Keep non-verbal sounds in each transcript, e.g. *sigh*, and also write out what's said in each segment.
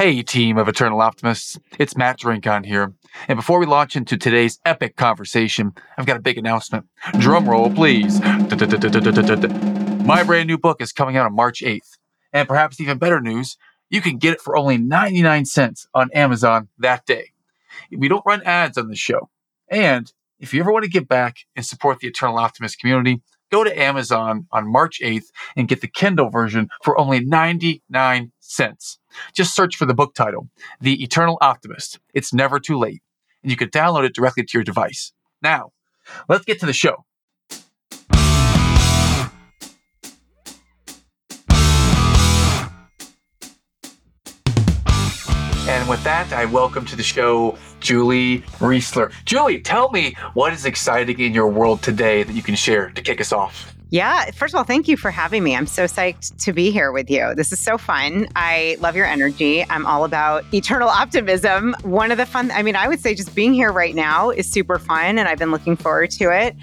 Hey, team of Eternal Optimists. It's Matt Drinkhahn here. And before we launch into today's epic conversation, I've got a big announcement. Drum roll, please. My brand new book is coming out on March 8th. And perhaps even better news, you can get it for only 99 cents on Amazon that day. We don't run ads on the show. And if you ever want to give back and support the Eternal Optimist community, go to Amazon on March 8th and get the Kindle version for only 99 cents. Just search for the book title, The Eternal Optimist. It's never too late. And you can download it directly to your device. Now, let's get to the show. With that, I welcome to the show Julie Reisler. Julie, tell me what is exciting in your world today that you can share to kick us off. Yeah, first of all, thank you for having me. I'm so psyched to be here with you. This is so fun. I love your energy. I'm all about eternal *laughs* optimism. One of the fun, I mean, I would say just being here right now is super fun, and I've been looking forward to it.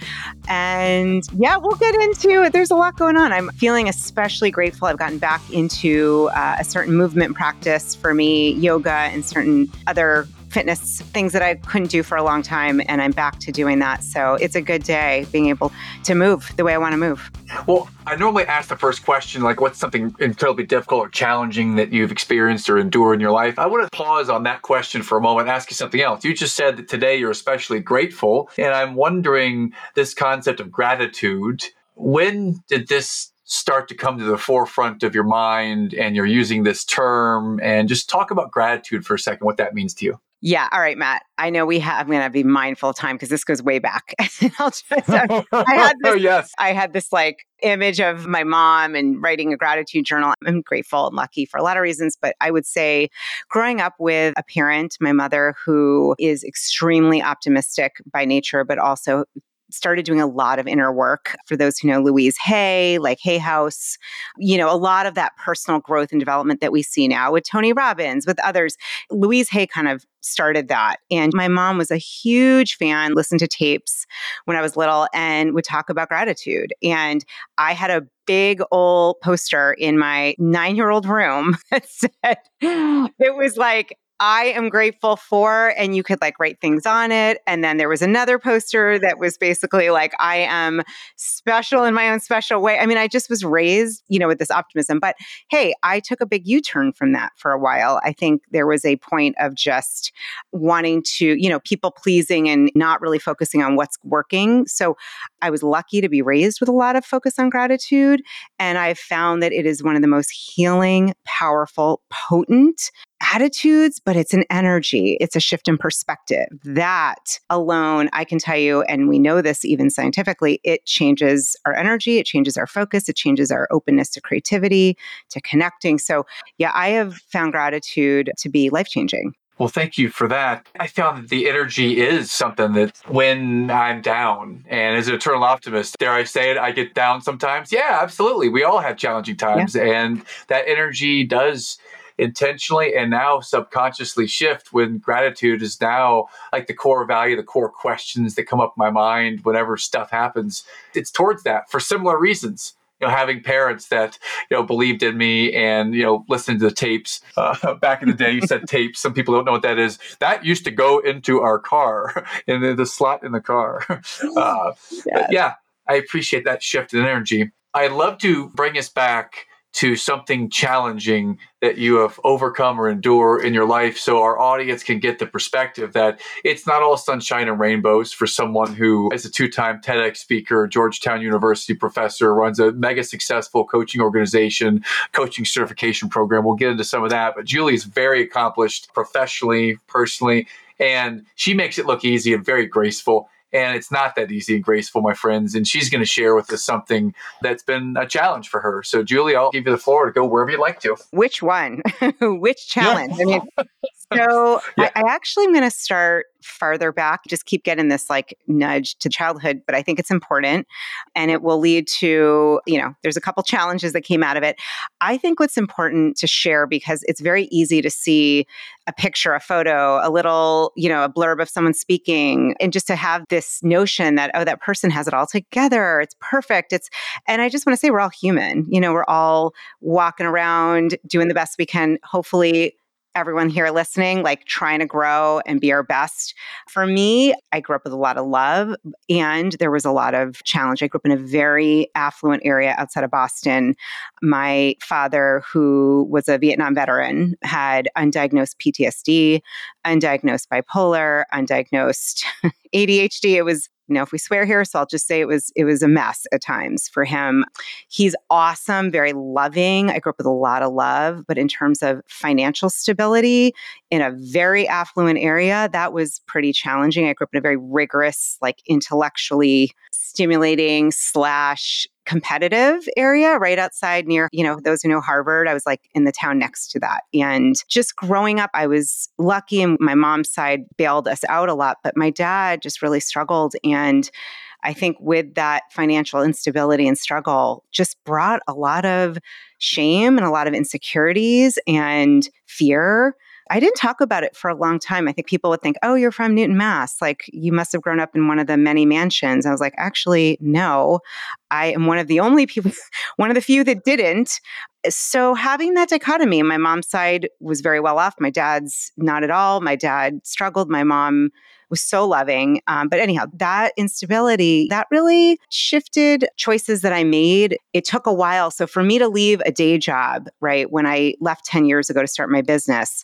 And yeah, we'll get into it. There's a lot going on. I'm feeling especially grateful. I've gotten back into uh, a certain movement practice for me, yoga, and certain other fitness things that I couldn't do for a long time, and I'm back to doing that. So it's a good day being able to move the way I want to move. Well, I normally ask the first question, like, what's something incredibly difficult or challenging that you've experienced or endured in your life? I want to pause on that question for a moment ask you something else. You just said that today you're especially grateful, and I'm wondering this concept of gratitude. When did this start to come to the forefront of your mind and you're using this term and just talk about gratitude for a second what that means to you yeah. All right, Matt. I know we have, I'm going to be mindful of time because this goes way back. *laughs* I'll just, *laughs* oh, I had oh, this, oh, yes. I had this like image of my mom and writing a gratitude journal. I'm grateful and lucky for a lot of reasons, but I would say growing up with a parent, my mother, who is extremely optimistic by nature, but also started doing a lot of inner work. For those who know Louise Hay, like Hay House, you know, a lot of that personal growth and development that we see now with Tony Robbins, with others. Louise Hay kind of started that. And my mom was a huge fan, listened to tapes when I was little and would talk about gratitude. And I had a big old poster in my nine year old room *laughs* that said, it was like, I am grateful for, and you could like write things on it. And then there was another poster that was basically like, I am special in my own special way. I mean, I just was raised, you know, with this optimism. But hey, I took a big U turn from that for a while. I think there was a point of just wanting to, you know, people pleasing and not really focusing on what's working. So I was lucky to be raised with a lot of focus on gratitude. And I've found that it is one of the most healing, powerful, potent attitudes, but it's an energy. It's a shift in perspective. Mm-hmm. That alone, I can tell you, and we know this even scientifically, it changes our energy, it changes our focus, it changes our openness to creativity, to connecting. So, yeah, I have found gratitude to be life changing. Well, thank you for that. I found that the energy is something that when I'm down, and as an eternal optimist, dare I say it, I get down sometimes. Yeah, absolutely. We all have challenging times, yeah. and that energy does intentionally and now subconsciously shift when gratitude is now like the core value, the core questions that come up in my mind whenever stuff happens. It's towards that for similar reasons you know, having parents that you know believed in me and you know listened to the tapes. Uh, *laughs* back in the day, you said tapes. Some people don't know what that is. That used to go into our car *laughs* in the, the slot in the car. *laughs* Uh, yeah. yeah, I appreciate that shift in energy. I'd love to bring us back to something challenging that you have overcome or endure in your life so our audience can get the perspective that it's not all sunshine and rainbows for someone who is a two-time TEDx speaker, Georgetown University professor, runs a mega successful coaching organization, coaching certification program. We'll get into some of that, but Julie is very accomplished professionally, personally, and she makes it look easy and very graceful. And it's not that easy and graceful, my friends. And she's going to share with us something that's been a challenge for her. So, Julie, I'll give you the floor to go wherever you'd like to. Which one? *laughs* Which challenge? I mean, so *laughs* yeah. I, I, actually am going to start farther back, just keep getting this like nudge to childhood, but I think it's important and it will lead to, you know, there's a couple challenges that came out of it. I think what's important to share because it's very easy to see a picture, a photo, a little, you know, a blurb of someone speaking, and just to have this notion that, oh, that person has it all together. It's perfect. It's, and I just want to say we're all human. You know, we're all walking around doing the best we can, hopefully everyone here listening, like trying to grow and be our best. For me, I grew up with a lot of love and there was a lot of challenge. I grew up in a very affluent area outside of Boston. My father, who was a Vietnam veteran, had undiagnosed PTSD, undiagnosed bipolar, undiagnosed *laughs* ADHD. It was you know if we swear here so i'll just say it was it was a mess at times for him. He's awesome very loving. I grew up with a lot of love but in terms of financial stability in a very affluent area that was pretty challenging. I grew up in a very rigorous like intellectually stimulating slash competitive area right outside near, you know, those who know Harvard. I was like in the town next to that. And just growing up, I was lucky and my mom's side bailed us out a lot, but my dad just really struggled. And I think with that financial instability and struggle just brought a lot of shame and a lot of insecurities and fear I didn't talk about it for a long time. I think people would think, oh, you're from Newton, Mass. Like you must have grown up in one of the many mansions. I was like, actually, no. I am one of the only people, *laughs* one of the few that didn't. So having that dichotomy, my mom's side was very well off. My dad's not at all. My dad struggled. My mom was so loving. Um, but anyhow, that instability, that really shifted choices that I made. It took a while. So for me to leave a day job, right, when I left 10 years ago to start my business,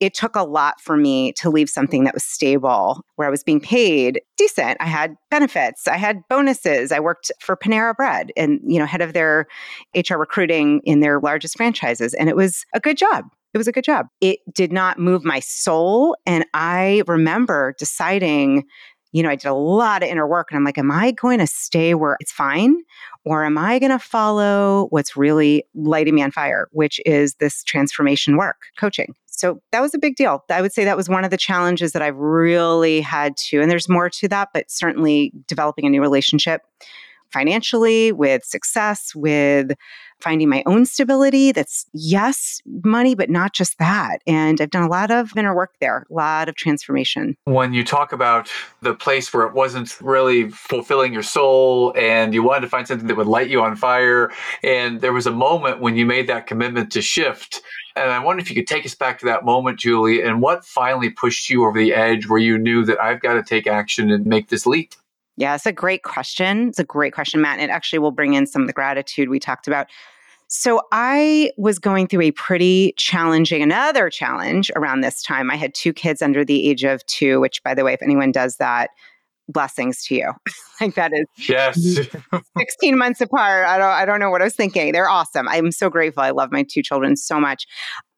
it took a lot for me to leave something that was stable where I was being paid decent. I had benefits, I had bonuses. I worked for Panera Bread and, you know, head of their HR recruiting in their largest franchises. And it was a good job. It was a good job. It did not move my soul. And I remember deciding, you know, I did a lot of inner work and I'm like, am I going to stay where it's fine? Or am I going to follow what's really lighting me on fire, which is this transformation work, coaching? So that was a big deal. I would say that was one of the challenges that I've really had to, and there's more to that, but certainly developing a new relationship financially, with success, with finding my own stability. That's yes, money, but not just that. And I've done a lot of inner work there, a lot of transformation. When you talk about the place where it wasn't really fulfilling your soul and you wanted to find something that would light you on fire, and there was a moment when you made that commitment to shift and I wonder if you could take us back to that moment, Julie, and what finally pushed you over the edge where you knew that I've got to take action and make this leap? Yeah, it's a great question. It's a great question, Matt. And it actually will bring in some of the gratitude we talked about. So I was going through a pretty challenging, another challenge around this time. I had two kids under the age of two, which, by the way, if anyone does that, blessings to you. *laughs* like that is yes *laughs* 16 months apart. I don't I don't know what I was thinking. They're awesome. I'm so grateful. I love my two children so much.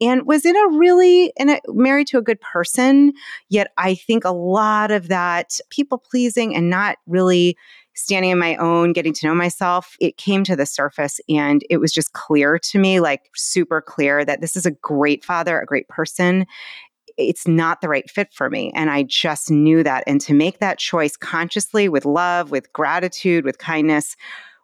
And was in a really in a married to a good person, yet I think a lot of that people pleasing and not really standing on my own, getting to know myself, it came to the surface and it was just clear to me, like super clear that this is a great father, a great person it's not the right fit for me. And I just knew that. And to make that choice consciously with love, with gratitude, with kindness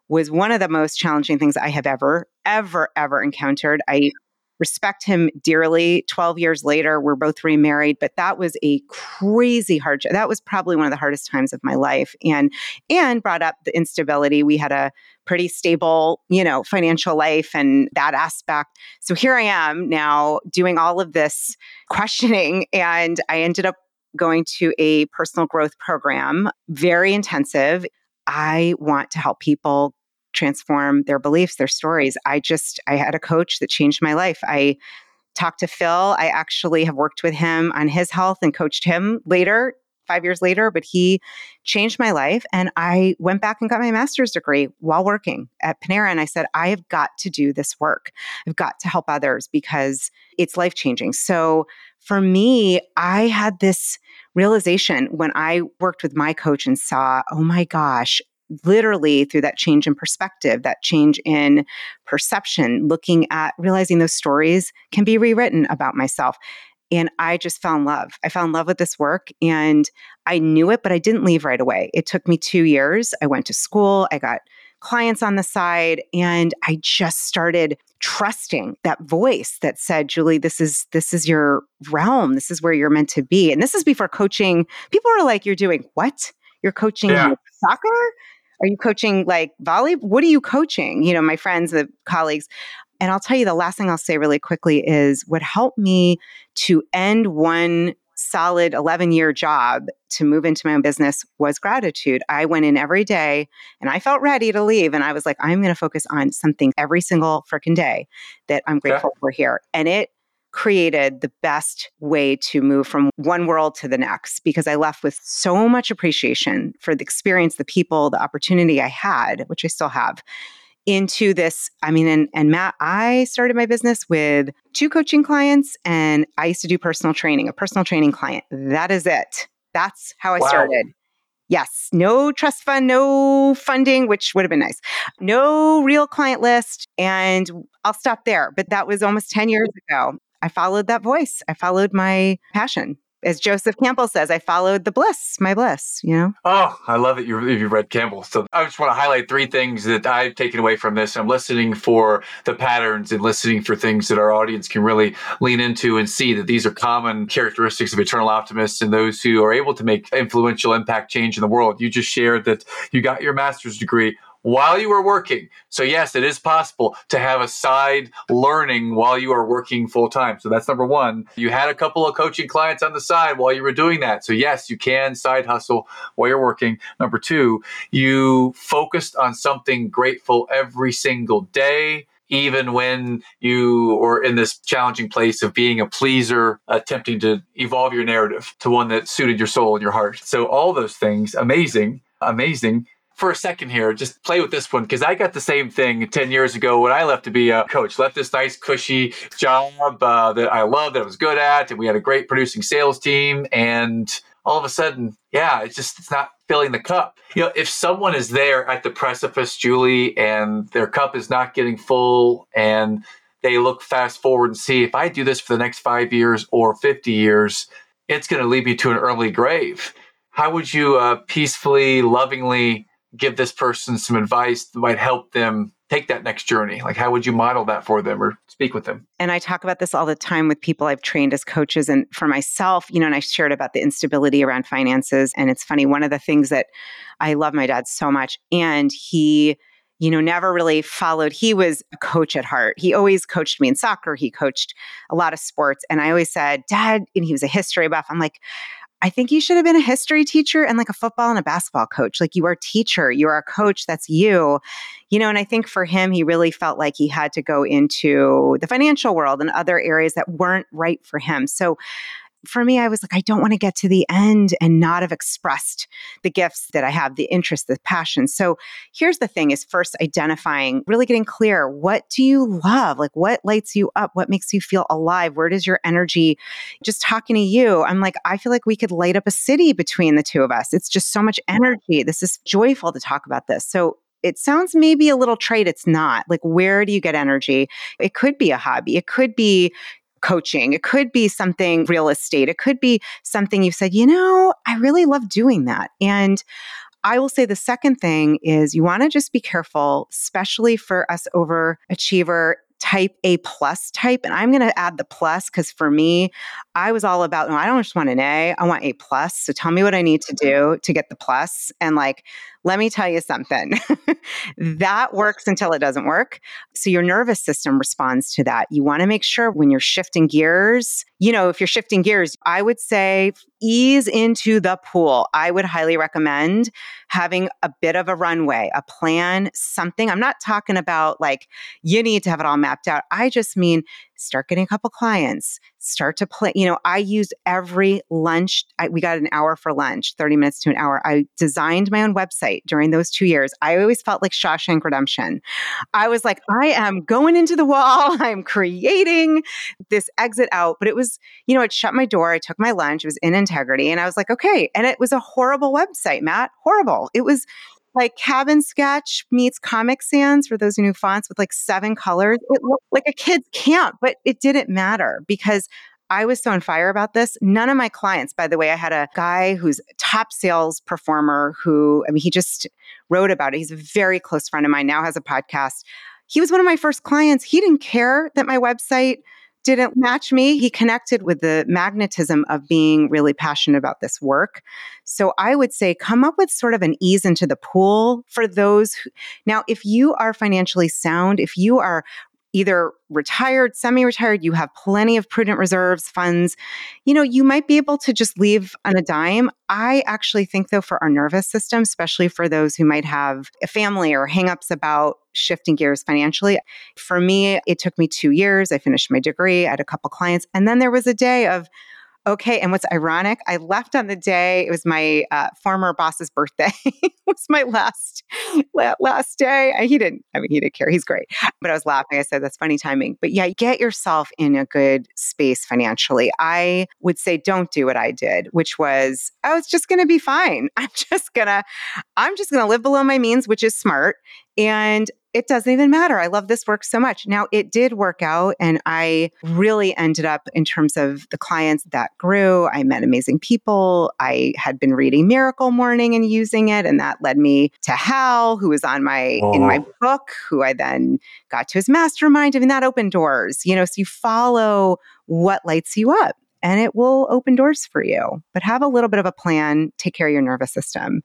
was one of the most challenging things I have ever, ever, ever encountered. I respect him dearly. 12 years later, we're both remarried, but that was a crazy hard that was probably one of the hardest times of my life and and brought up the instability. We had a pretty stable, you know, financial life and that aspect. So here I am now doing all of this *laughs* questioning and I ended up going to a personal growth program, very intensive. I want to help people transform their beliefs, their stories. I just, I had a coach that changed my life. I talked to Phil. I actually have worked with him on his health and coached him later, five years later, but he changed my life. And I went back and got my master's degree while working at Panera. And I said, I have got to do this work. I've got to help others because it's life changing. So for me, I had this realization when I worked with my coach and saw, oh my gosh, literally through that change in perspective, that change in perception, looking at realizing those stories can be rewritten about myself. And I just fell in love. I fell in love with this work and I knew it, but I didn't leave right away. It took me two years. I went to school, I got clients on the side, and I just started trusting that voice that said, Julie, this is this is your realm. This is where you're meant to be. And this is before coaching. People are like, You're doing what? You're coaching yeah. soccer? Are you coaching like volley? What are you coaching? You know, my friends, the colleagues. And I'll tell you the last thing I'll say really quickly is what helped me to end one solid 11 year job to move into my own business was gratitude. I went in every day and I felt ready to leave. And I was like, I'm going to focus on something every single freaking day that I'm grateful yeah. for here. And it created the best way to move from one world to the next because I left with so much appreciation for the experience, the people, the opportunity I had, which I still have into this. I mean, and, and Matt, I started my business with two coaching clients and I used to do personal training, a personal training client. That is it. That's how I wow. started. Yes, no trust fund, no funding, which would have been nice. No real client list. And I'll stop there. But that was almost 10 years ago. I followed that voice. I followed my passion as Joseph Campbell says, I followed the bliss, my bliss, you know? Oh, I love it. you, you read Campbell. So I just want to highlight three things that I've taken away from this. I'm listening for the patterns and listening for things that our audience can really lean into and see that these are common characteristics of eternal optimists and those who are able to make influential impact change in the world. You just shared that you got your master's degree while you are working. So, yes, it is possible to have a side learning while you are working full time. So, that's number one. You had a couple of coaching clients on the side while you were doing that. So, yes, you can side hustle while you're working. Number two, you focused on something grateful every single day even when you were in this challenging place of being a pleaser, attempting to evolve your narrative to one that suited your soul and your heart. So, all those things, amazing, amazing for a second here, just play with this one because I got the same thing 10 years ago when I left to be a coach. Left this nice, cushy job uh, that I loved, that I was good at, and we had a great producing sales team. And all of a sudden, yeah, it's just it's not filling the cup. You know, if someone is there at the precipice, Julie, and their cup is not getting full, and they look fast forward and see if I do this for the next five years or 50 years, it's going to lead me to an early grave. How would you uh, peacefully, lovingly give this person some advice that might help them take that next journey? Like, how would you model that for them or speak with them? And I talk about this all the time with people I've trained as coaches. And for myself, you know, and I shared about the instability around finances. And it's funny, one of the things that I love my dad so much, and he, you know, never really followed. He was a coach at heart. He always coached me in soccer. He coached a lot of sports. And I always said, Dad, and he was a history buff. I'm like, I think you should have been a history teacher and like a football and a basketball coach. Like you are a teacher, you are a coach, that's you. You know, and I think for him, he really felt like he had to go into the financial world and other areas that weren't right for him. So for me, I was like, I don't want to get to the end and not have expressed the gifts that I have, the interest, the passion. So here's the thing is first identifying, really getting clear. What do you love? Like what lights you up? What makes you feel alive? Where does your energy just talking to you? I'm like, I feel like we could light up a city between the two of us. It's just so much energy. This is joyful to talk about this. So it sounds maybe a little trite. It's not. Like, where do you get energy? It could be a hobby. It could be coaching. It could be something real estate. It could be something you've said, you know, I really love doing that. And I will say the second thing is you want to just be careful, especially for us overachiever type A plus type. And I'm going to add the plus because for me, I was all about, no, I don't just want an A, I want A plus. So tell me what I need to do to get the plus. And like, let me tell you something *laughs* that works until it doesn't work. So your nervous system responds to that. You want to make sure when you're shifting gears, you know, if you're shifting gears, I would say ease into the pool. I would highly recommend having a bit of a runway, a plan, something. I'm not talking about like you need to have it all mapped out. I just mean start getting a couple clients, start to play. You know, I use every lunch. I, we got an hour for lunch, 30 minutes to an hour. I designed my own website during those two years. I always felt like Shawshank Redemption. I was like, I am going into the wall. *laughs* I'm creating this exit out. But it was, you know, it shut my door. I took my lunch. It was in integrity. And I was like, okay. And it was a horrible website, Matt. Horrible. It was like Cabin Sketch meets Comic Sans for those new fonts with like seven colors. It looked like a kid's camp, but it didn't matter because I was so on fire about this. None of my clients, by the way, I had a guy who's top sales performer who, I mean, he just wrote about it. He's a very close friend of mine, now has a podcast. He was one of my first clients. He didn't care that my website didn't match me. He connected with the magnetism of being really passionate about this work. So I would say come up with sort of an ease into the pool for those. Who, now, if you are financially sound, if you are either retired, semi retired, you have plenty of prudent reserves, funds, you know, you might be able to just leave on a dime. I actually think, though, for our nervous system, especially for those who might have a family or hangups about shifting gears financially, for me, it took me two years. I finished my degree, I had a couple clients, and then there was a day of, Okay. And what's ironic, I left on the day, it was my uh, former boss's birthday. *laughs* it was my last, last day. I, he didn't, I mean, he didn't care. He's great. But I was laughing. I said, that's funny timing. But yeah, get yourself in a good space financially. I would say, don't do what I did, which was, oh, it's just going to be fine. *laughs* I'm just going to, I'm just going to live below my means, which is smart. And it doesn't even matter. I love this work so much. Now, it did work out, and I really ended up in terms of the clients that grew. I met amazing people. I had been reading Miracle Morning and using it, and that led me to Hal, who was on my oh. in my oh. book, who I then got to his mastermind. I mean, that opened doors. You know, so you follow what lights you up and it will open doors for you. But have a little bit of a plan, take care of your nervous system.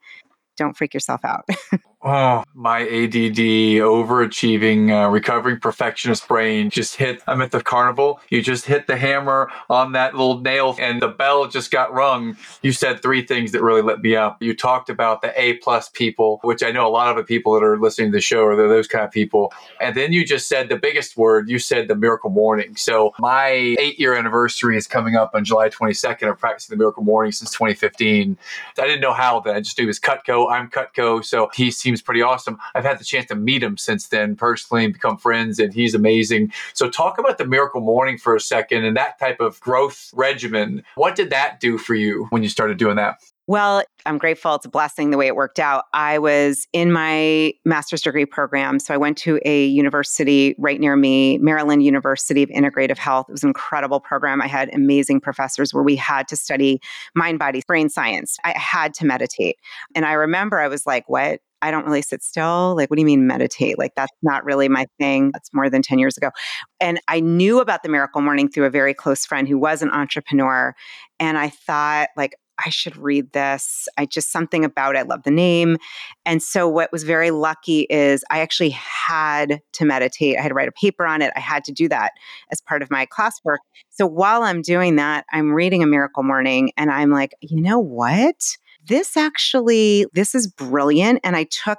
Don't freak yourself out. *laughs* Oh, my ADD, overachieving, uh, recovering perfectionist brain just hit. I'm at the carnival. You just hit the hammer on that little nail and the bell just got rung. You said three things that really lit me up. You talked about the A plus people, which I know a lot of the people that are listening to the show are those kind of people. And then you just said the biggest word. You said the miracle morning. So my eight year anniversary is coming up on July 22nd of practicing the miracle morning since 2015. I didn't know how then. I just knew he was Cutco. I'm Cutco. So he seems pretty awesome. I've had the chance to meet him since then personally and become friends, and he's amazing. So, talk about the Miracle Morning for a second and that type of growth regimen. What did that do for you when you started doing that? Well, I'm grateful. It's a blessing the way it worked out. I was in my master's degree program. So I went to a university right near me, Maryland University of Integrative Health. It was an incredible program. I had amazing professors where we had to study mind, body, brain science. I had to meditate. And I remember I was like, what? I don't really sit still. Like, what do you mean meditate? Like, that's not really my thing. That's more than 10 years ago. And I knew about the miracle morning through a very close friend who was an entrepreneur. And I thought, like, I should read this. I just something about it. I love the name. And so what was very lucky is I actually had to meditate. I had to write a paper on it. I had to do that as part of my classwork. So while I'm doing that, I'm reading a miracle morning and I'm like, you know what? This actually, this is brilliant. And I took,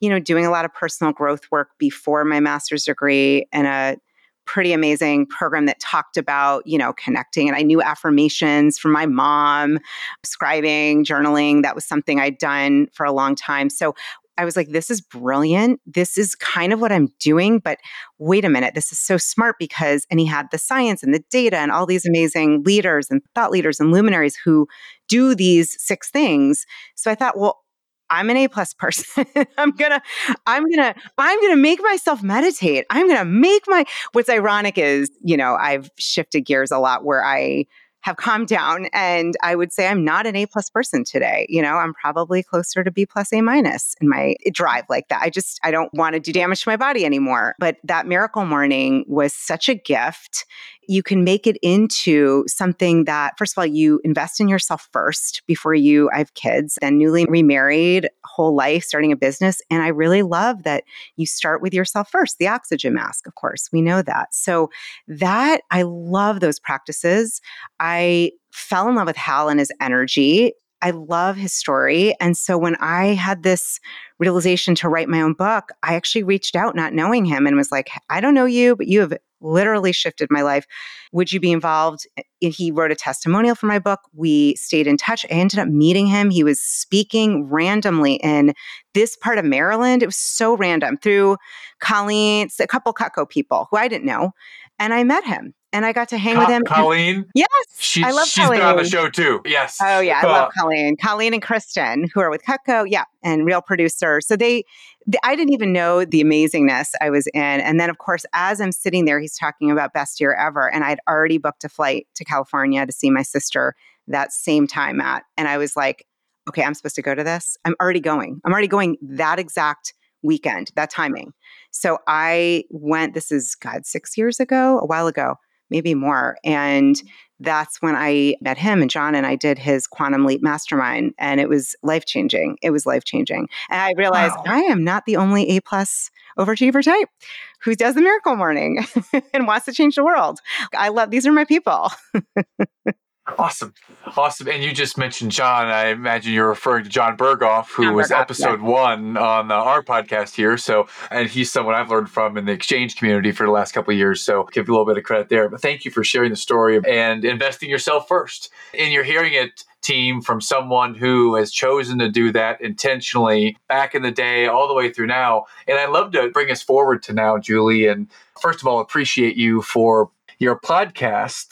you know, doing a lot of personal growth work before my master's degree and a pretty amazing program that talked about, you know, connecting. And I knew affirmations from my mom, scribing, journaling. That was something I'd done for a long time. So I was like, this is brilliant. This is kind of what I'm doing. But wait a minute, this is so smart because, and he had the science and the data and all these amazing leaders and thought leaders and luminaries who do these six things. So I thought, well, I'm an A plus *laughs* person. I'm gonna, I'm gonna, I'm gonna make myself meditate. I'm gonna make my. What's ironic is, you know, I've shifted gears a lot where I have calmed down and i would say i'm not an a plus person today you know i'm probably closer to b plus a minus in my drive like that. I just i don't want to do damage to my body anymore but that miracle morning was such a gift you can make it into something that, first of all, you invest in yourself first before you I have kids, then newly remarried, whole life, starting a business. And I really love that you start with yourself first, the oxygen mask, of course, we know that. So that I love those practices. I fell in love with Hal and his energy. I love his story. And so when I had this realization to write my own book, I actually reached out not knowing him and was like, I don't know you, but you have literally shifted my life. Would you be involved? He wrote a testimonial for my book. We stayed in touch. I ended up meeting him. He was speaking randomly in this part of Maryland. It was so random through Colleen, a couple Cutco people who I didn't know. And I met him and I got to hang Co- with him. Colleen? Yes. She, I love she's Colleen. been on the show too. Yes. Oh, yeah. I uh, love Colleen. Colleen and Kristen, who are with Cutco. Yeah. And real producer. So they, I didn't even know the amazingness I was in. And then, of course, as I'm sitting there, he's talking about best year ever. And I'd already booked a flight to California to see my sister that same time at. And I was like, okay, I'm supposed to go to this. I'm already going. I'm already going that exact weekend, that timing. So I went, this is God, six years ago, a while ago, maybe more. And that's when I met him and Jon and I did his Quantum Leap Mastermind and it was life changing. It was life changing. And I realized wow. I am not the only A plus overachiever type who does the miracle morning *laughs* and wants to change the world. I love these are my people. *laughs* Awesome. Awesome. And you just mentioned Jon. I imagine you're referring to Jon Berghoff, who Jon was Berghoff, episode yeah. one on the, our podcast here. So, and he's someone I've learned from in the exchange community for the last couple of years. So, give you a little bit of credit there. But thank you for sharing the story and investing yourself first. And you're hearing it team from someone who has chosen to do that intentionally back in the day all the way through now. And I'd love to bring us forward to now, Julie. And first of all, appreciate you for your podcast,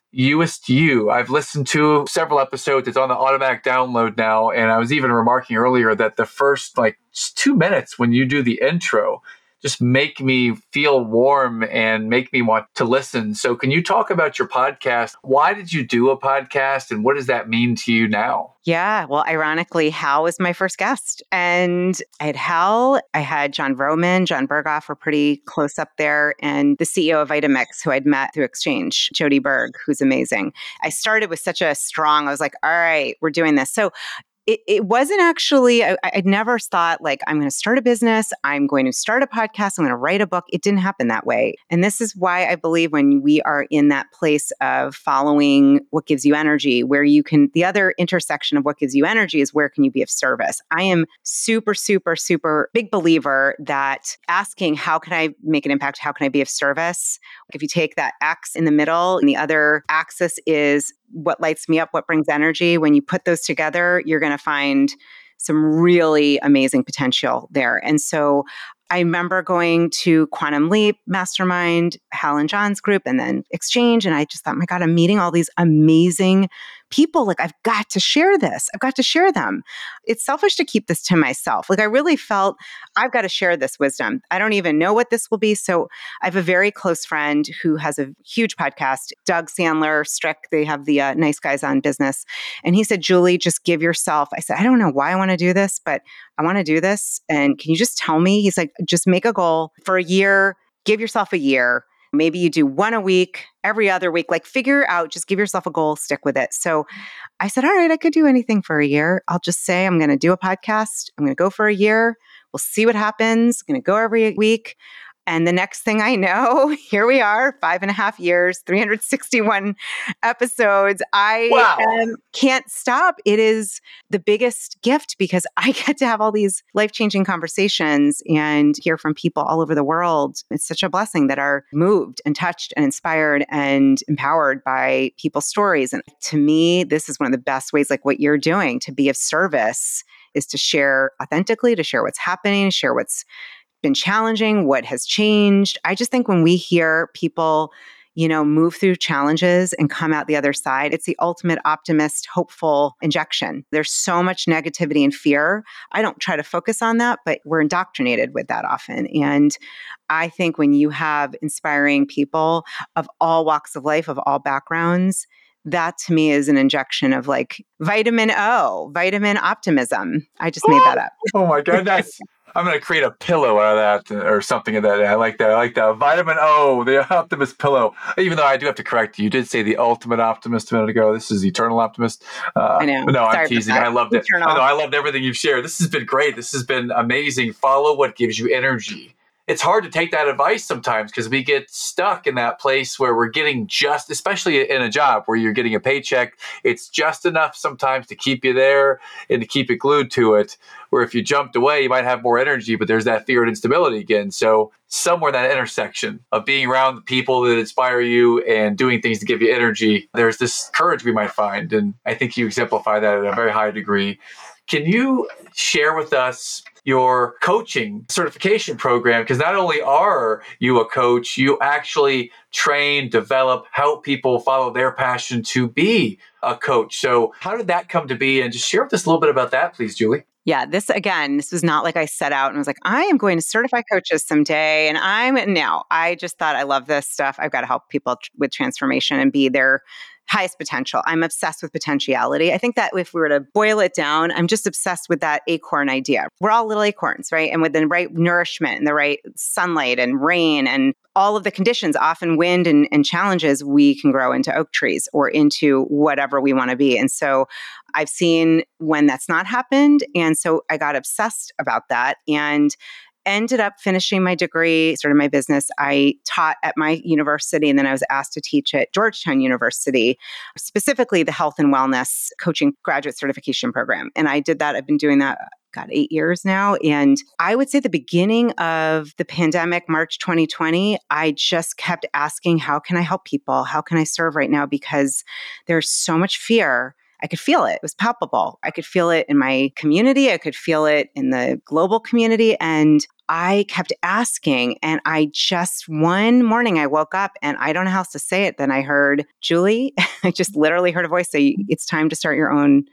to You. I've listened to several episodes. It's on the automatic download now. And I was even remarking earlier that the first like two minutes when you do the intro, just make me feel warm and make me want to listen. So, can you talk about your podcast? Why did you do a podcast and what does that mean to you now? Yeah. Well, ironically, Hal was my first guest. And I had Hal, I had Jon Vroman, Jon Berghoff were pretty close up there, and the CEO of Vitamix, who I'd met through Exchange, Jodi Berg, who's amazing. I started with such a strong, I was like, all right, we're doing this. So it, it wasn't actually, I, would never thought like, I'm going to start a business, I'm going to start a podcast, I'm going to write a book. It didn't happen that way. And this is why I believe when we are in that place of following what gives you energy, where you can, the other intersection of what gives you energy is where can you be of service. I am super, super, super big believer that asking, how can I make an impact? How can I be of service? Like If you take that X in the middle and the other axis is what lights me up, what brings energy. When you put those together, you're going to find some really amazing potential there. And so I remember going to Quantum Leap Mastermind, Hal and Jon's group, and then Exchange. And I just thought, my God, I'm meeting all these amazing people. Like, I've got to share this. I've got to share them. It's selfish to keep this to myself. Like, I really felt I've got to share this wisdom. I don't even know what this will be. So, I have a very close friend who has a huge podcast, Doug Sandler, Strick. They have the uh, Nice Guys on Business. And he said, Julie, just give yourself. I said, I don't know why I want to do this, but I want to do this. And can you just tell me? He's like, just make a goal for a year, give yourself a year Maybe you do one a week, every other week, like figure out, just give yourself a goal, stick with it. So I said, All right, I could do anything for a year. I'll just say, I'm going to do a podcast. I'm going to go for a year. We'll see what happens. I'm going to go every week. And the next thing I know, *laughs* here we are, five and a half years, 361 episodes. I wow. um, can't stop. It is the biggest gift because *laughs* I get to have all these life changing conversations and hear from people all over the world. It's such a blessing that are moved and touched and inspired and empowered by people's stories. And to me, this is one of the best ways, like what you're doing, to be of service is to share authentically, to share what's happening, share what's been challenging, what has changed. I just think when we hear people, you know, move through challenges and come out the other side, it's the ultimate optimist, hopeful injection. There's so much negativity and fear. I don't try to focus on that, but we're indoctrinated with that often. And I think when you have inspiring people of all walks of life, of all backgrounds, that to me is an injection of like vitamin O, vitamin optimism. I just made that up. Oh my goodness. *laughs* I'm gonna create a pillow out of that or something of that. I like that. I like that. Vitamin O, the optimist pillow. Even though I do have to correct you, you did say the ultimate optimist a minute ago. This is eternal optimist. Uh, I know. No, Sorry I'm teasing. I loved it. I know. I loved everything you've shared. This has been great. This has been amazing. Follow what gives you energy it's hard to take that advice sometimes because we get stuck in that place where we're getting just, especially in a job where you're getting a paycheck, it's just enough sometimes to keep you there and to keep it glued to it. Where if you jumped away, you might have more energy, but there's that fear and instability again. So, somewhere that intersection of being around the people that inspire you and doing things to give you energy, there's this courage we might find. And I think you exemplify that at a very high degree. Can you share with us your coaching certification program because not only are you a coach, you actually train, develop, help people follow their passion to be a coach. So, how did that come to be? And just share with us a little bit about that, please, Julie. Yeah, this again, this was not like I set out and was like, I am going to certify coaches someday. And I'm now, I just thought I love this stuff. I've got to help people tr- with transformation and be their highest potential. I'm obsessed with potentiality. I think that if we were to boil it down, I'm just obsessed with that acorn idea. We're all little acorns, right? And with the right nourishment and the right sunlight and rain and all of the conditions, often wind and, and challenges, we can grow into oak trees or into whatever we want to be. And so I've seen when that's not happened. And so I got obsessed about that. And ended up finishing my degree, started my business. I taught at my university and then I was asked to teach at Georgetown University, specifically the health and wellness coaching graduate certification program. And I did that. I've been doing that got eight years now. And I would say the beginning of the pandemic, March 2020, I just kept asking, how can I help people? How can I serve right now? Because there's so much fear I could feel it. It was palpable. I could feel it in my community. I could feel it in the global community. And I kept asking. And I just, one morning, I woke up and I don't know how else to say it. Then I heard, Julie, *laughs* I just literally heard a voice say, it's time to start your own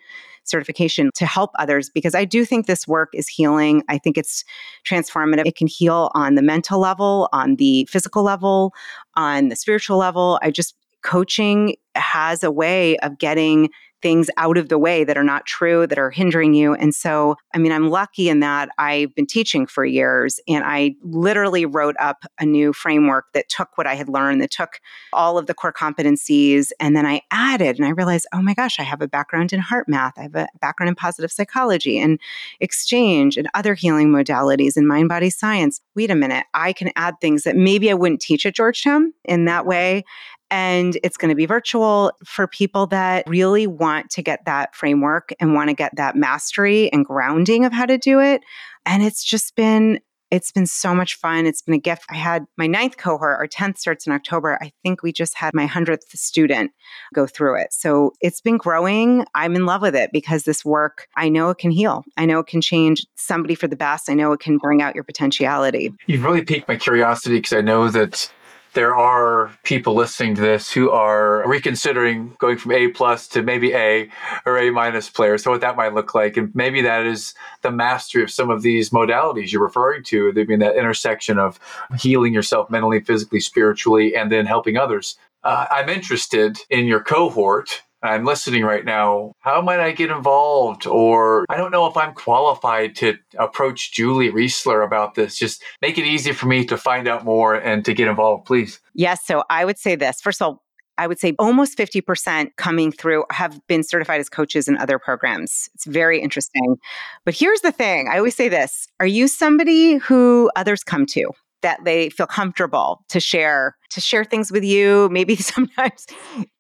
certification to help others because I do think this work is healing. I think it's transformative. It can heal on the mental level, on the physical level, on the spiritual level. I just, coaching has a way of getting things out of the way that are not true, that are hindering you. And so, I mean, I'm lucky in that I've been teaching for years and I literally wrote up a new framework that took what I had learned, that took all of the core competencies, and then I added, and I realized, oh my gosh, I have a background in HeartMath, I have a background in positive psychology and exchange and other healing modalities and mind body science. Wait a minute, I can add things that maybe I wouldn't teach at Georgetown in that way and it's going to be virtual for people that really want to get that framework and want to get that mastery and grounding of how to do it. And it's just been it's been so much fun. It's been a gift. I had my ninth cohort, our 10th starts in October. I think we just had my 100th student go through it. So it's been growing. I'm in love with it because this work, I know it can heal. I know it can change somebody for the best. I know it can bring out your potentiality. You've really piqued my curiosity because I know that there are people listening to this who are reconsidering going from A plus to maybe A or A minus players. So what that might look like, and maybe that is the mastery of some of these modalities you're referring to. They mean that intersection of healing yourself mentally, physically, spiritually, and then helping others. Uh, I'm interested in your cohort I'm listening right now. How might I get involved? Or I don't know if I'm qualified to approach Julie Reisler about this. Just make it easy for me to find out more and to get involved, please. Yes. So I would say this. First of all, I would say almost 50% coming through have been certified as coaches in other programs. It's very interesting. But here's the thing I always say this Are you somebody who others come to? That they feel comfortable to share to share things with you maybe *laughs* sometimes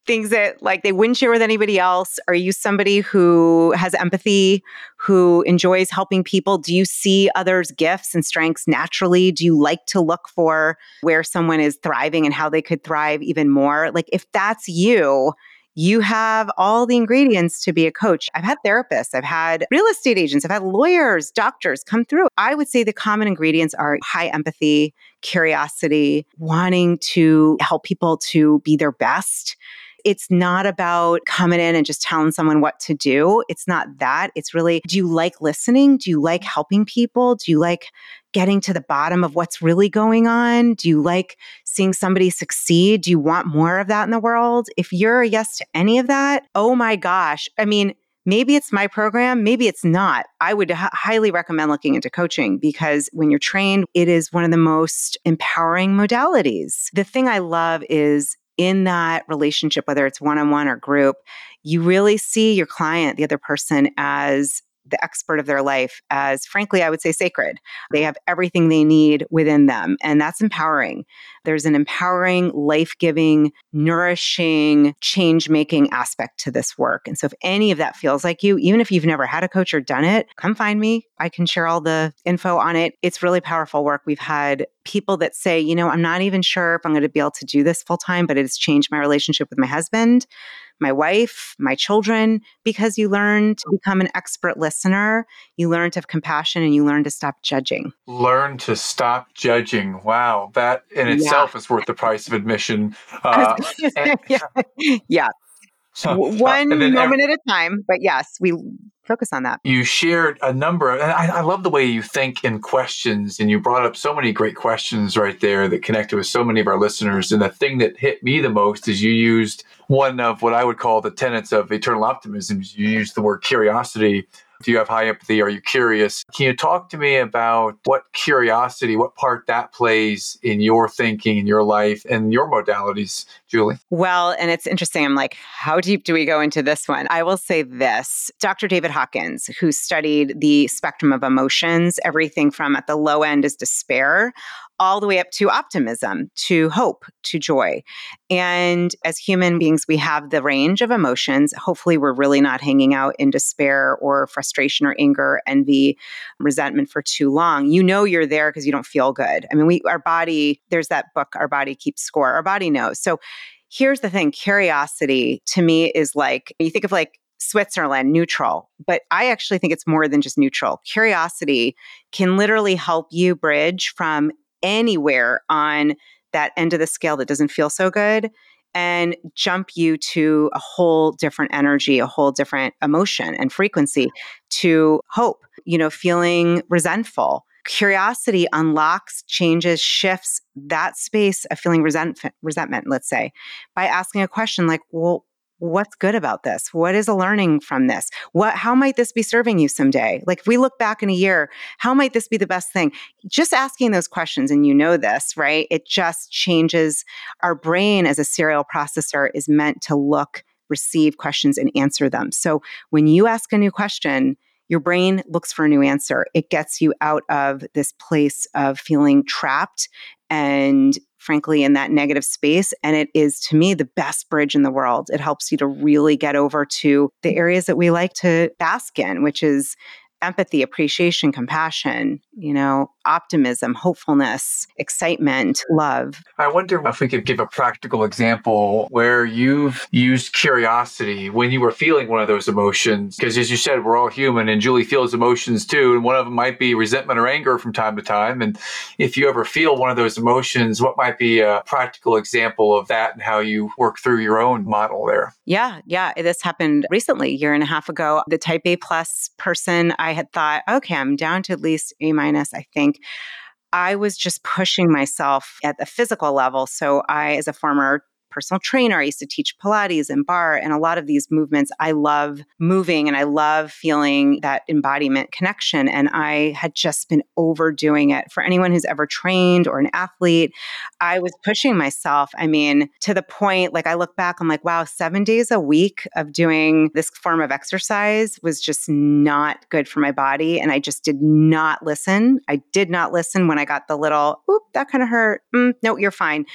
things that like they wouldn't share with anybody else. Are you somebody who has empathy who enjoys helping people? Do you see others gifts and strengths naturally? Do you like to look for where someone is thriving and how they could thrive even more? Like if that's you you have all the ingredients to be a coach. I've had therapists, I've had real estate agents, I've had lawyers, doctors come through. I would say the common ingredients are high empathy, curiosity, wanting to help people to be their best it's not about coming in and just telling someone what to do. It's not that. It's really do you like listening? Do you like helping people? Do you like getting to the bottom of what's really going on? Do you like seeing somebody succeed? Do you want more of that in the world? If you're a yes to any of that, oh my gosh. I mean, maybe it's my program, maybe it's not. I would h- highly recommend looking into coaching because when you're trained, it is one of the most empowering modalities. The thing I love is in that relationship, whether it's one on one or group, you really see your client, the other person, as the expert of their life as, frankly, I would say sacred. They mm-hmm. have everything they need within them, and that's empowering. There's an empowering, life giving, nourishing, change making aspect to this work. And so, if any of that feels like you, even if you've never had a coach or done it, come find me. I can share all the info on it. It's really powerful work. We've had people that say, you know, I'm not even sure if I'm going to be able to do this full time, but it has changed my relationship with my husband my wife, my children, because you learn to become an expert listener. You learn to have compassion and you learn to stop judging. Learn to stop judging. Wow. That in itself yeah. is worth the price of admission. *laughs* Uh, and, *laughs* yeah. *laughs* yeah. one moment every- at a time. But yes, we focus on that. You shared a number, of, and I, I, love the way you think in questions, and you brought up so many great questions right there that connected with so many of our listeners. And the thing that hit me the most is you used one of what I would call the tenets of eternal optimism. You used the word curiosity do you have high empathy? Are you curious? Can you talk to me about what curiosity, what part that plays in your thinking, in your life, and your modalities, Julie? Well, and it's interesting. I'm like, how deep do we go into this one? I will say this Dr. David Hawkins, who studied the spectrum of emotions, everything from at the low end is despair all the way up to optimism, to hope, to joy. And as human beings, we have the range of emotions. Hopefully, we're really not hanging out in despair or frustration or anger, envy, resentment for too long. You know you're there because you don't feel good. I mean, we our body, there's that book, Our Body Keeps Score. Our body knows. So here's the thing curiosity to me is like you think of like Switzerland, neutral. But I actually think it's more than just neutral. Curiosity can literally help you bridge from anywhere on that end of the scale that doesn't feel so good and jump you to a whole different energy, a whole different emotion and frequency to hope, you know, feeling resentful. Curiosity unlocks, changes, shifts that space of feeling resent- resentment, let's say, by asking a question like, well, what's good about this? What is a learning from this? What how might this be serving you someday? Like if we look back in a year how might this be the best thing? Just asking those questions and you know this right? It just changes. Our brain as a serial processor is meant to look receive questions and answer them. So when you ask a new question your brain looks for a new answer. It gets you out of this place of feeling trapped and frankly, in that negative space. And it is, to me, the best bridge in the world. It helps you to really get over to the areas that we like to bask in, which is empathy, appreciation, compassion, you know, optimism, hopefulness, excitement, love. I wonder if we could give a practical example where you've used curiosity when you were feeling one of those emotions. Because as you said, we're all human and Julie feels emotions too. And one of them might be resentment or anger from time to time. And if you ever feel one of those emotions, what might be a practical example of that and how you work through your own model there? Yeah, yeah. This happened recently, a year and a half ago. The type A plus person, I had thought, okay, I'm down to at least A minus, I think. I was just pushing myself at the physical level. So, I, as a former personal trainer. I used to teach Pilates and barre and a lot of these movements. I love moving and I love feeling that embodiment connection. And I had just been overdoing it. For anyone who's ever trained or an athlete, I was pushing myself. I mean, to the point, like I look back, I'm like, wow, seven days a week of doing this form of exercise was just not good for my body. And I just did not listen. I did not listen when I got the little, oop, that kind of hurt. Mm, no, you're fine.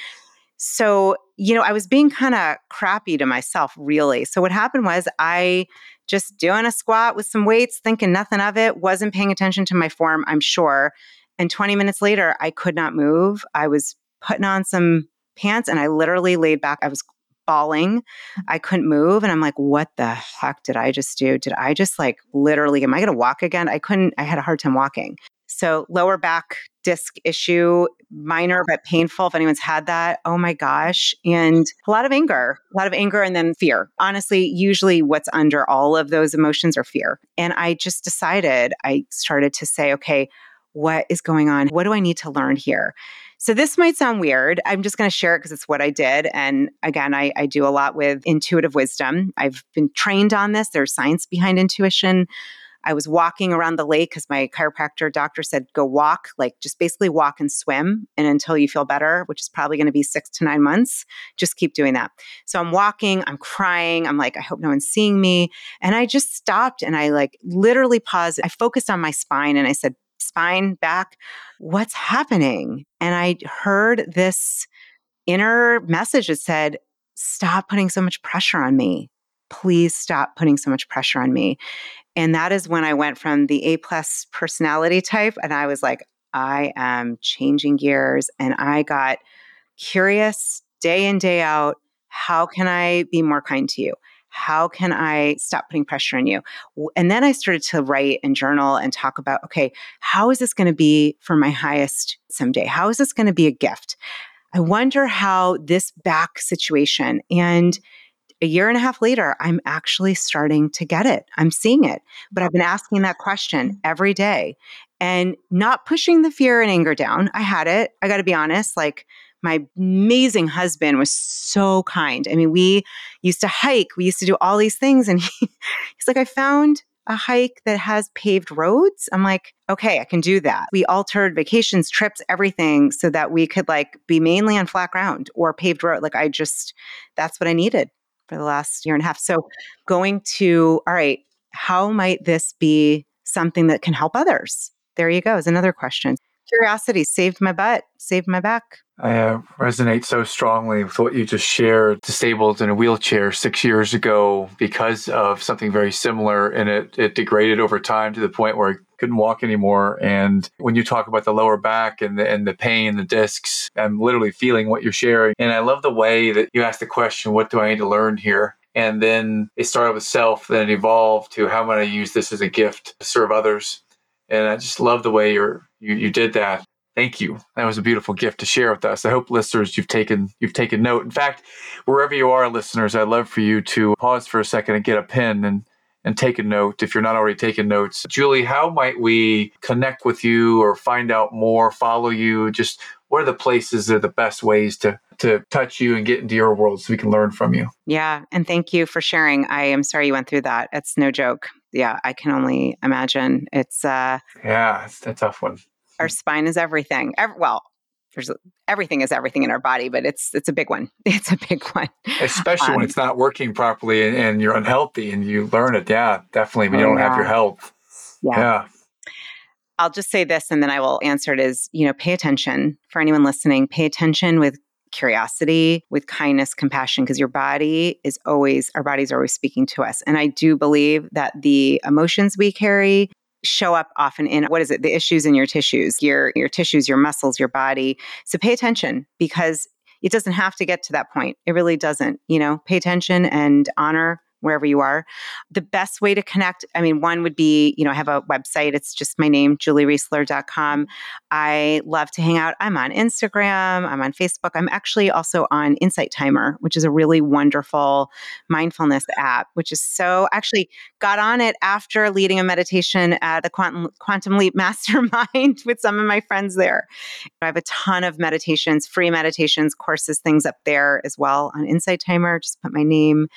So, you know, I was being kind of crappy to myself, really. So, what happened was I just doing a squat with some weights, thinking nothing of it, wasn't paying attention to my form, I'm sure. And 20 minutes later, I could not move. I was putting on some pants and I literally laid back. I was bawling. Mm. I couldn't move. And I'm like, what the heck did I just do? Did I just like literally, am I going to walk again? I couldn't, I had a hard time walking. So, lower back disc issue, minor but painful. If anyone's had that, oh my gosh. And a lot of anger, a lot of anger and then fear. Honestly, usually what's under all of those emotions are fear. And I just decided, I started to say, okay, what is going on? What do I need to learn here? So this might sound weird. I'm just going to share it because it's what I did. And again, I, I do a lot with intuitive wisdom. I've been trained on this. There's science behind intuition. I was walking around the lake because my chiropractor doctor said, go walk, like just basically walk and swim. And until you feel better, which is probably going to be six to nine months, just keep doing that. So I'm walking, I'm crying. I'm like, I hope no one's seeing me. And I just stopped and I like literally paused. I focused on my spine and I said, spine back, what's happening? And I heard this inner message that said, stop putting so much pressure on me please stop putting so much pressure on me. And that is when I went from the A plus personality type and I was like, I am changing gears and I got curious day in, day out. How can I be more kind to you? How can I stop putting pressure on you? And then I started to write and journal and talk about okay, how is this going to be for my highest someday? How is this going to be a gift? I wonder how this back situation and a year and a half later, I'm actually starting to get it. I'm seeing it. But I've been asking that question every day and not pushing the fear and anger down. I had it. I got to be honest. Like, my amazing husband was so kind. I mean, we used to hike, we used to do all these things. And *laughs* he, he's like, I found a hike that has paved roads. I'm like, okay, I can do that. We altered vacations, trips, everything so that we could like be mainly on flat ground or paved road. Like I just, that's what I needed for the last year and a half. So going to, all right, how might this be something that can help others? There you go, is another question. Curiosity saved my butt, saved my back. I uh, resonate so strongly with what you just shared. Disabled in a wheelchair six years ago because of something very similar, and it, it degraded over time to the point where couldn't walk anymore. And when you talk about the lower back and the, and the pain, the discs, I'm literally feeling what you're sharing. And I love the way that you asked the question, What do I need to learn here? And then it started with self, then it evolved to how am I use this as a gift to serve others? And I just love the way you're, you, you did that. Thank you. That was a beautiful gift to share with us. I hope listeners you've taken you've taken note. In fact, wherever you are, listeners, I'd love for you to pause for a second and get a pen and and take a note if you're not already taking notes. Julie, how might we connect with you or find out more, follow you? Just what are the places that are the best ways to to touch you and get into your world so we can learn from you? Yeah, and thank you for sharing. I am sorry you went through that. It's no joke. Yeah, I can only imagine. It's uh Yeah, it's a tough one our spine is everything. Every, well, there's everything is everything in our body, but it's it's a big one. *laughs* It's a big one, especially um, when it's not working properly and, and, you're unhealthy and you learn it. Yeah, definitely. When you don't yeah. have your health. Yeah. yeah. I'll just say this, and then I will answer it. Is you know, pay attention for anyone listening. Pay attention with curiosity, with kindness, compassion, because your body is always, our bodies are always speaking to us. And I do believe that the emotions we carry, show up often in what is it the issues in your tissues your your tissues your muscles your body. So pay attention because it doesn't have to get to that point. It really doesn't you know? Pay attention and honor wherever you are. The best way to connect, I mean, one would be, you know, I have a website. It's just my name, juliereisler.com. I love to hang out. I'm on Instagram, I'm on Facebook. I'm actually also on Insight Timer, which is a really wonderful mindfulness app, which is so actually got on it after leading a meditation at the Quantum, Quantum Leap *laughs* Mastermind with some of my friends there. I have a ton of meditations, free meditations, courses, things up there as well on Insight Timer. Just put my name,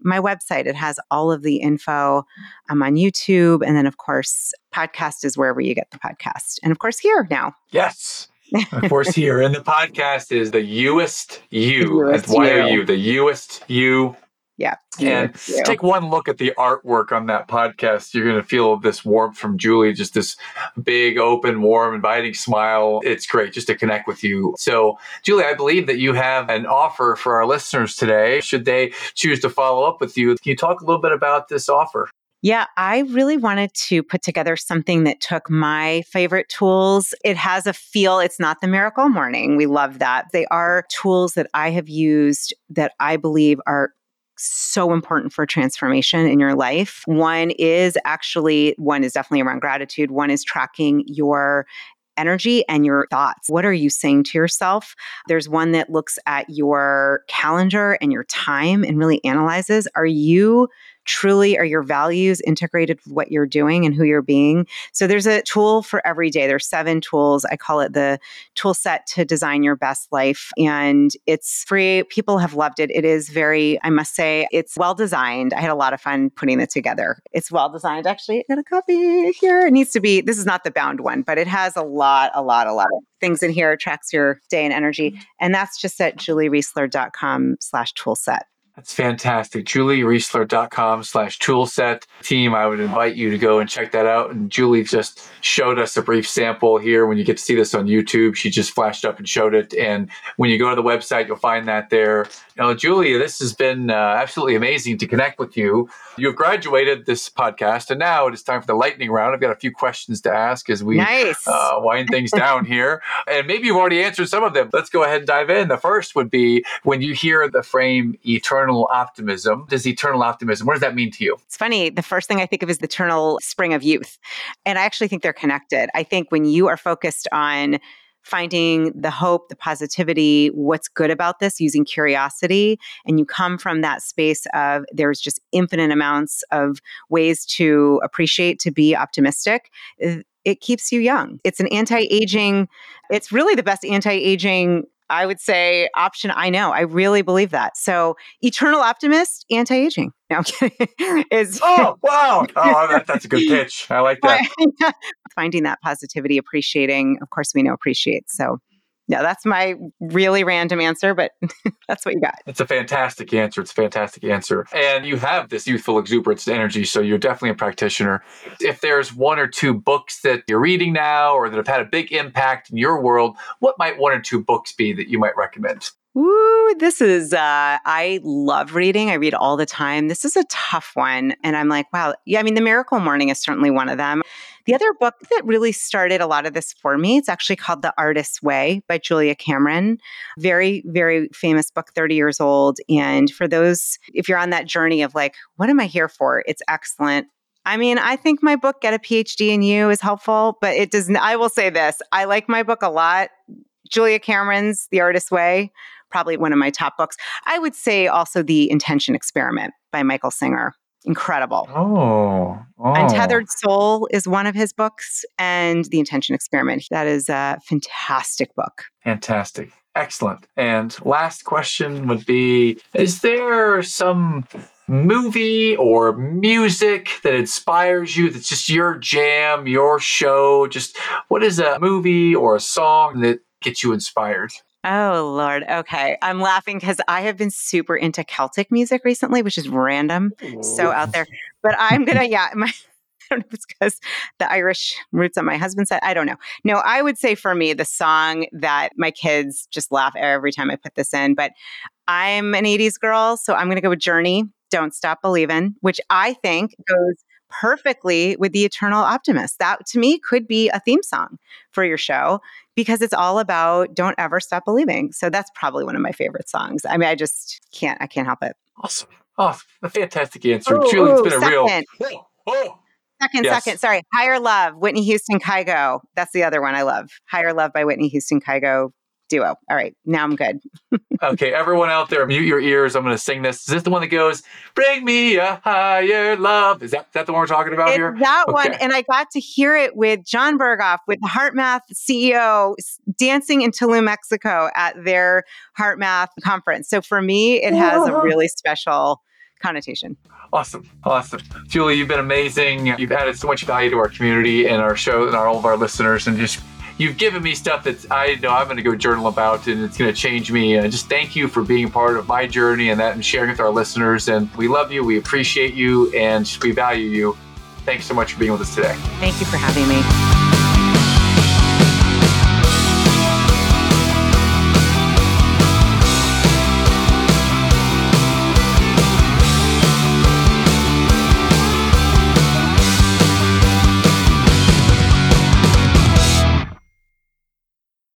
my website website. It has all of the info. I'm on YouTube. And then, of course, podcast is wherever you get the podcast. And of course, here now. Yes. of course, here. And the podcast is the Youest You. And why are you? The Youest You yeah. And take one look at the artwork on that podcast. You're going to feel this warmth from Julie, just this big, open, warm, inviting smile. It's great just to connect with you. So, Julie, I believe that you have an offer for our listeners today. Should they choose to follow up with you, can you talk a little bit about this offer? Yeah, I really wanted to put together something that took my favorite tools. It has a feel, it's not the miracle morning. We love that. They are tools that I have used that I believe are so important for transformation in your life. One is actually, one is definitely around gratitude. One is tracking your energy and your thoughts. What are you saying to yourself? There's one that looks at your calendar and your time and really analyzes are you truly are your values integrated with what you're doing and who you're being. So there's a tool for every day. There's seven tools. I call it the tool set to design your best life. And it's free. People have loved it. It is very, I must say, it's well designed. I had a lot of fun putting it together. It's well designed. Actually, I got a copy here. It needs to be, this is not the bound one, but it has a lot, a lot, a lot of things in here. It tracks your day and energy. Mm-hmm. And that's just at juliereisler.com slash tool set. That's fantastic. JulieReisler.com slash toolset. Team, I would invite you to go and check that out. And Julie just showed us a brief sample here. When you get to see this on YouTube, she just flashed up and showed it. And when you go to the website, you'll find that there. You know, Julie, this has been uh, absolutely amazing to connect with you. You've graduated this podcast, and now it is time for the lightning round. I've got a few questions to ask as we nice. uh, wind things down *laughs* here. And maybe you've already answered some of them. Let's go ahead and dive in. The first would be when you hear the frame eternal eternal optimism. Does eternal optimism, what does that mean to you? It's funny. The first thing I think of is the eternal spring of youth. And I actually think they're connected. I think when you are focused on finding the hope, the positivity, what's good about this using curiosity. And you come from that space of there's just infinite amounts of ways to appreciate, to be optimistic. It keeps you young. It's an anti aging, it's really the best anti aging I would say option I know. I really believe that. So eternal optimist, anti-aging. *laughs* No, I'm kidding. Is oh wow, *laughs* oh that, that's a good pitch. I like that. *laughs* Finding that positivity, appreciating. Of course, we know appreciate. So yeah, that's my really random answer, but *laughs* that's what you got. It's a fantastic answer. It's a fantastic answer. And you have this youthful exuberance and energy, so you're definitely a practitioner. If there's one or two books that you're reading now or that have had a big impact in your world, what might one or two books be that you might recommend? Ooh, this is, uh, I love reading. I read all the time. This is a tough one. And I'm like, wow. Yeah, I mean, The Miracle Morning is certainly one of them. The other book that really started a lot of this for me, it's actually called The Artist's Way by Julia Cameron. Very, very famous book, 30 years old. And for those, if you're on that journey of like, what am I here for? It's excellent. I mean, I think my book, Get a PhD in You, is helpful, but it doesn't. I will say this I like my book a lot. Julia Cameron's The Artist's Way, probably one of my top books. I would say also The Intention Experiment by Michael Singer incredible. Oh, oh, Untethered Soul is one of his books, and The Intention Experiment. That is a fantastic book. Fantastic. Excellent. And last question would be Is there some movie or music that inspires you that's just your jam, your show? Just what is a movie or a song that gets you inspired? Oh, Lord. Okay. I'm laughing because I have been super into Celtic music recently, which is random. So out there. But I'm going *laughs* to, yeah, my. *laughs* I don't know if it's because the Irish roots on my husband's side. I don't know. No, I would say for me, the song that my kids just laugh every time I put this in, but I'm an 80s girl. So I'm going to go with Journey, Don't Stop Believing, which I think goes perfectly with the Eternal Optimist. That to me could be a theme song for your show because it's all about don't ever stop believing. So that's probably one of my favorite songs. I mean, I just can't, I can't help it. Awesome. Oh, a fantastic answer. Oh, Julie, it's been a real. Oh. *laughs* Second, yes. second, sorry. Higher Love, Whitney Houston, Kygo. That's the other one I love. Higher Love by Whitney Houston, Kygo duo. All right, now I'm good. *laughs* okay, everyone out there, mute your ears. I'm going to sing this. Is this the one that goes, "Bring me a higher love"? Is that that the one we're talking about it's here? That okay. one, and I got to hear it with Jon Berghoff, with HeartMath CEO, dancing in Tulum, Mexico, at their HeartMath conference. So for me, it has a really special connotation. Awesome. Awesome. Julie, you've been amazing. You've added so much value to our community and our show and our, all of our listeners and just you've given me stuff that I know I'm going to go journal about and it's going to change me. And just thank you for being part of my journey and that and sharing with our listeners. And we love you, we appreciate you, and we value you. Thanks so much for being with us today. Thank you for having me.